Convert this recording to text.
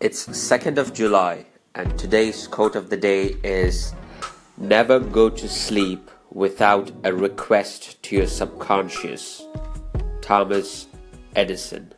It's 2nd of July, and today's quote of the day is Never go to sleep without a request to your subconscious. Thomas Edison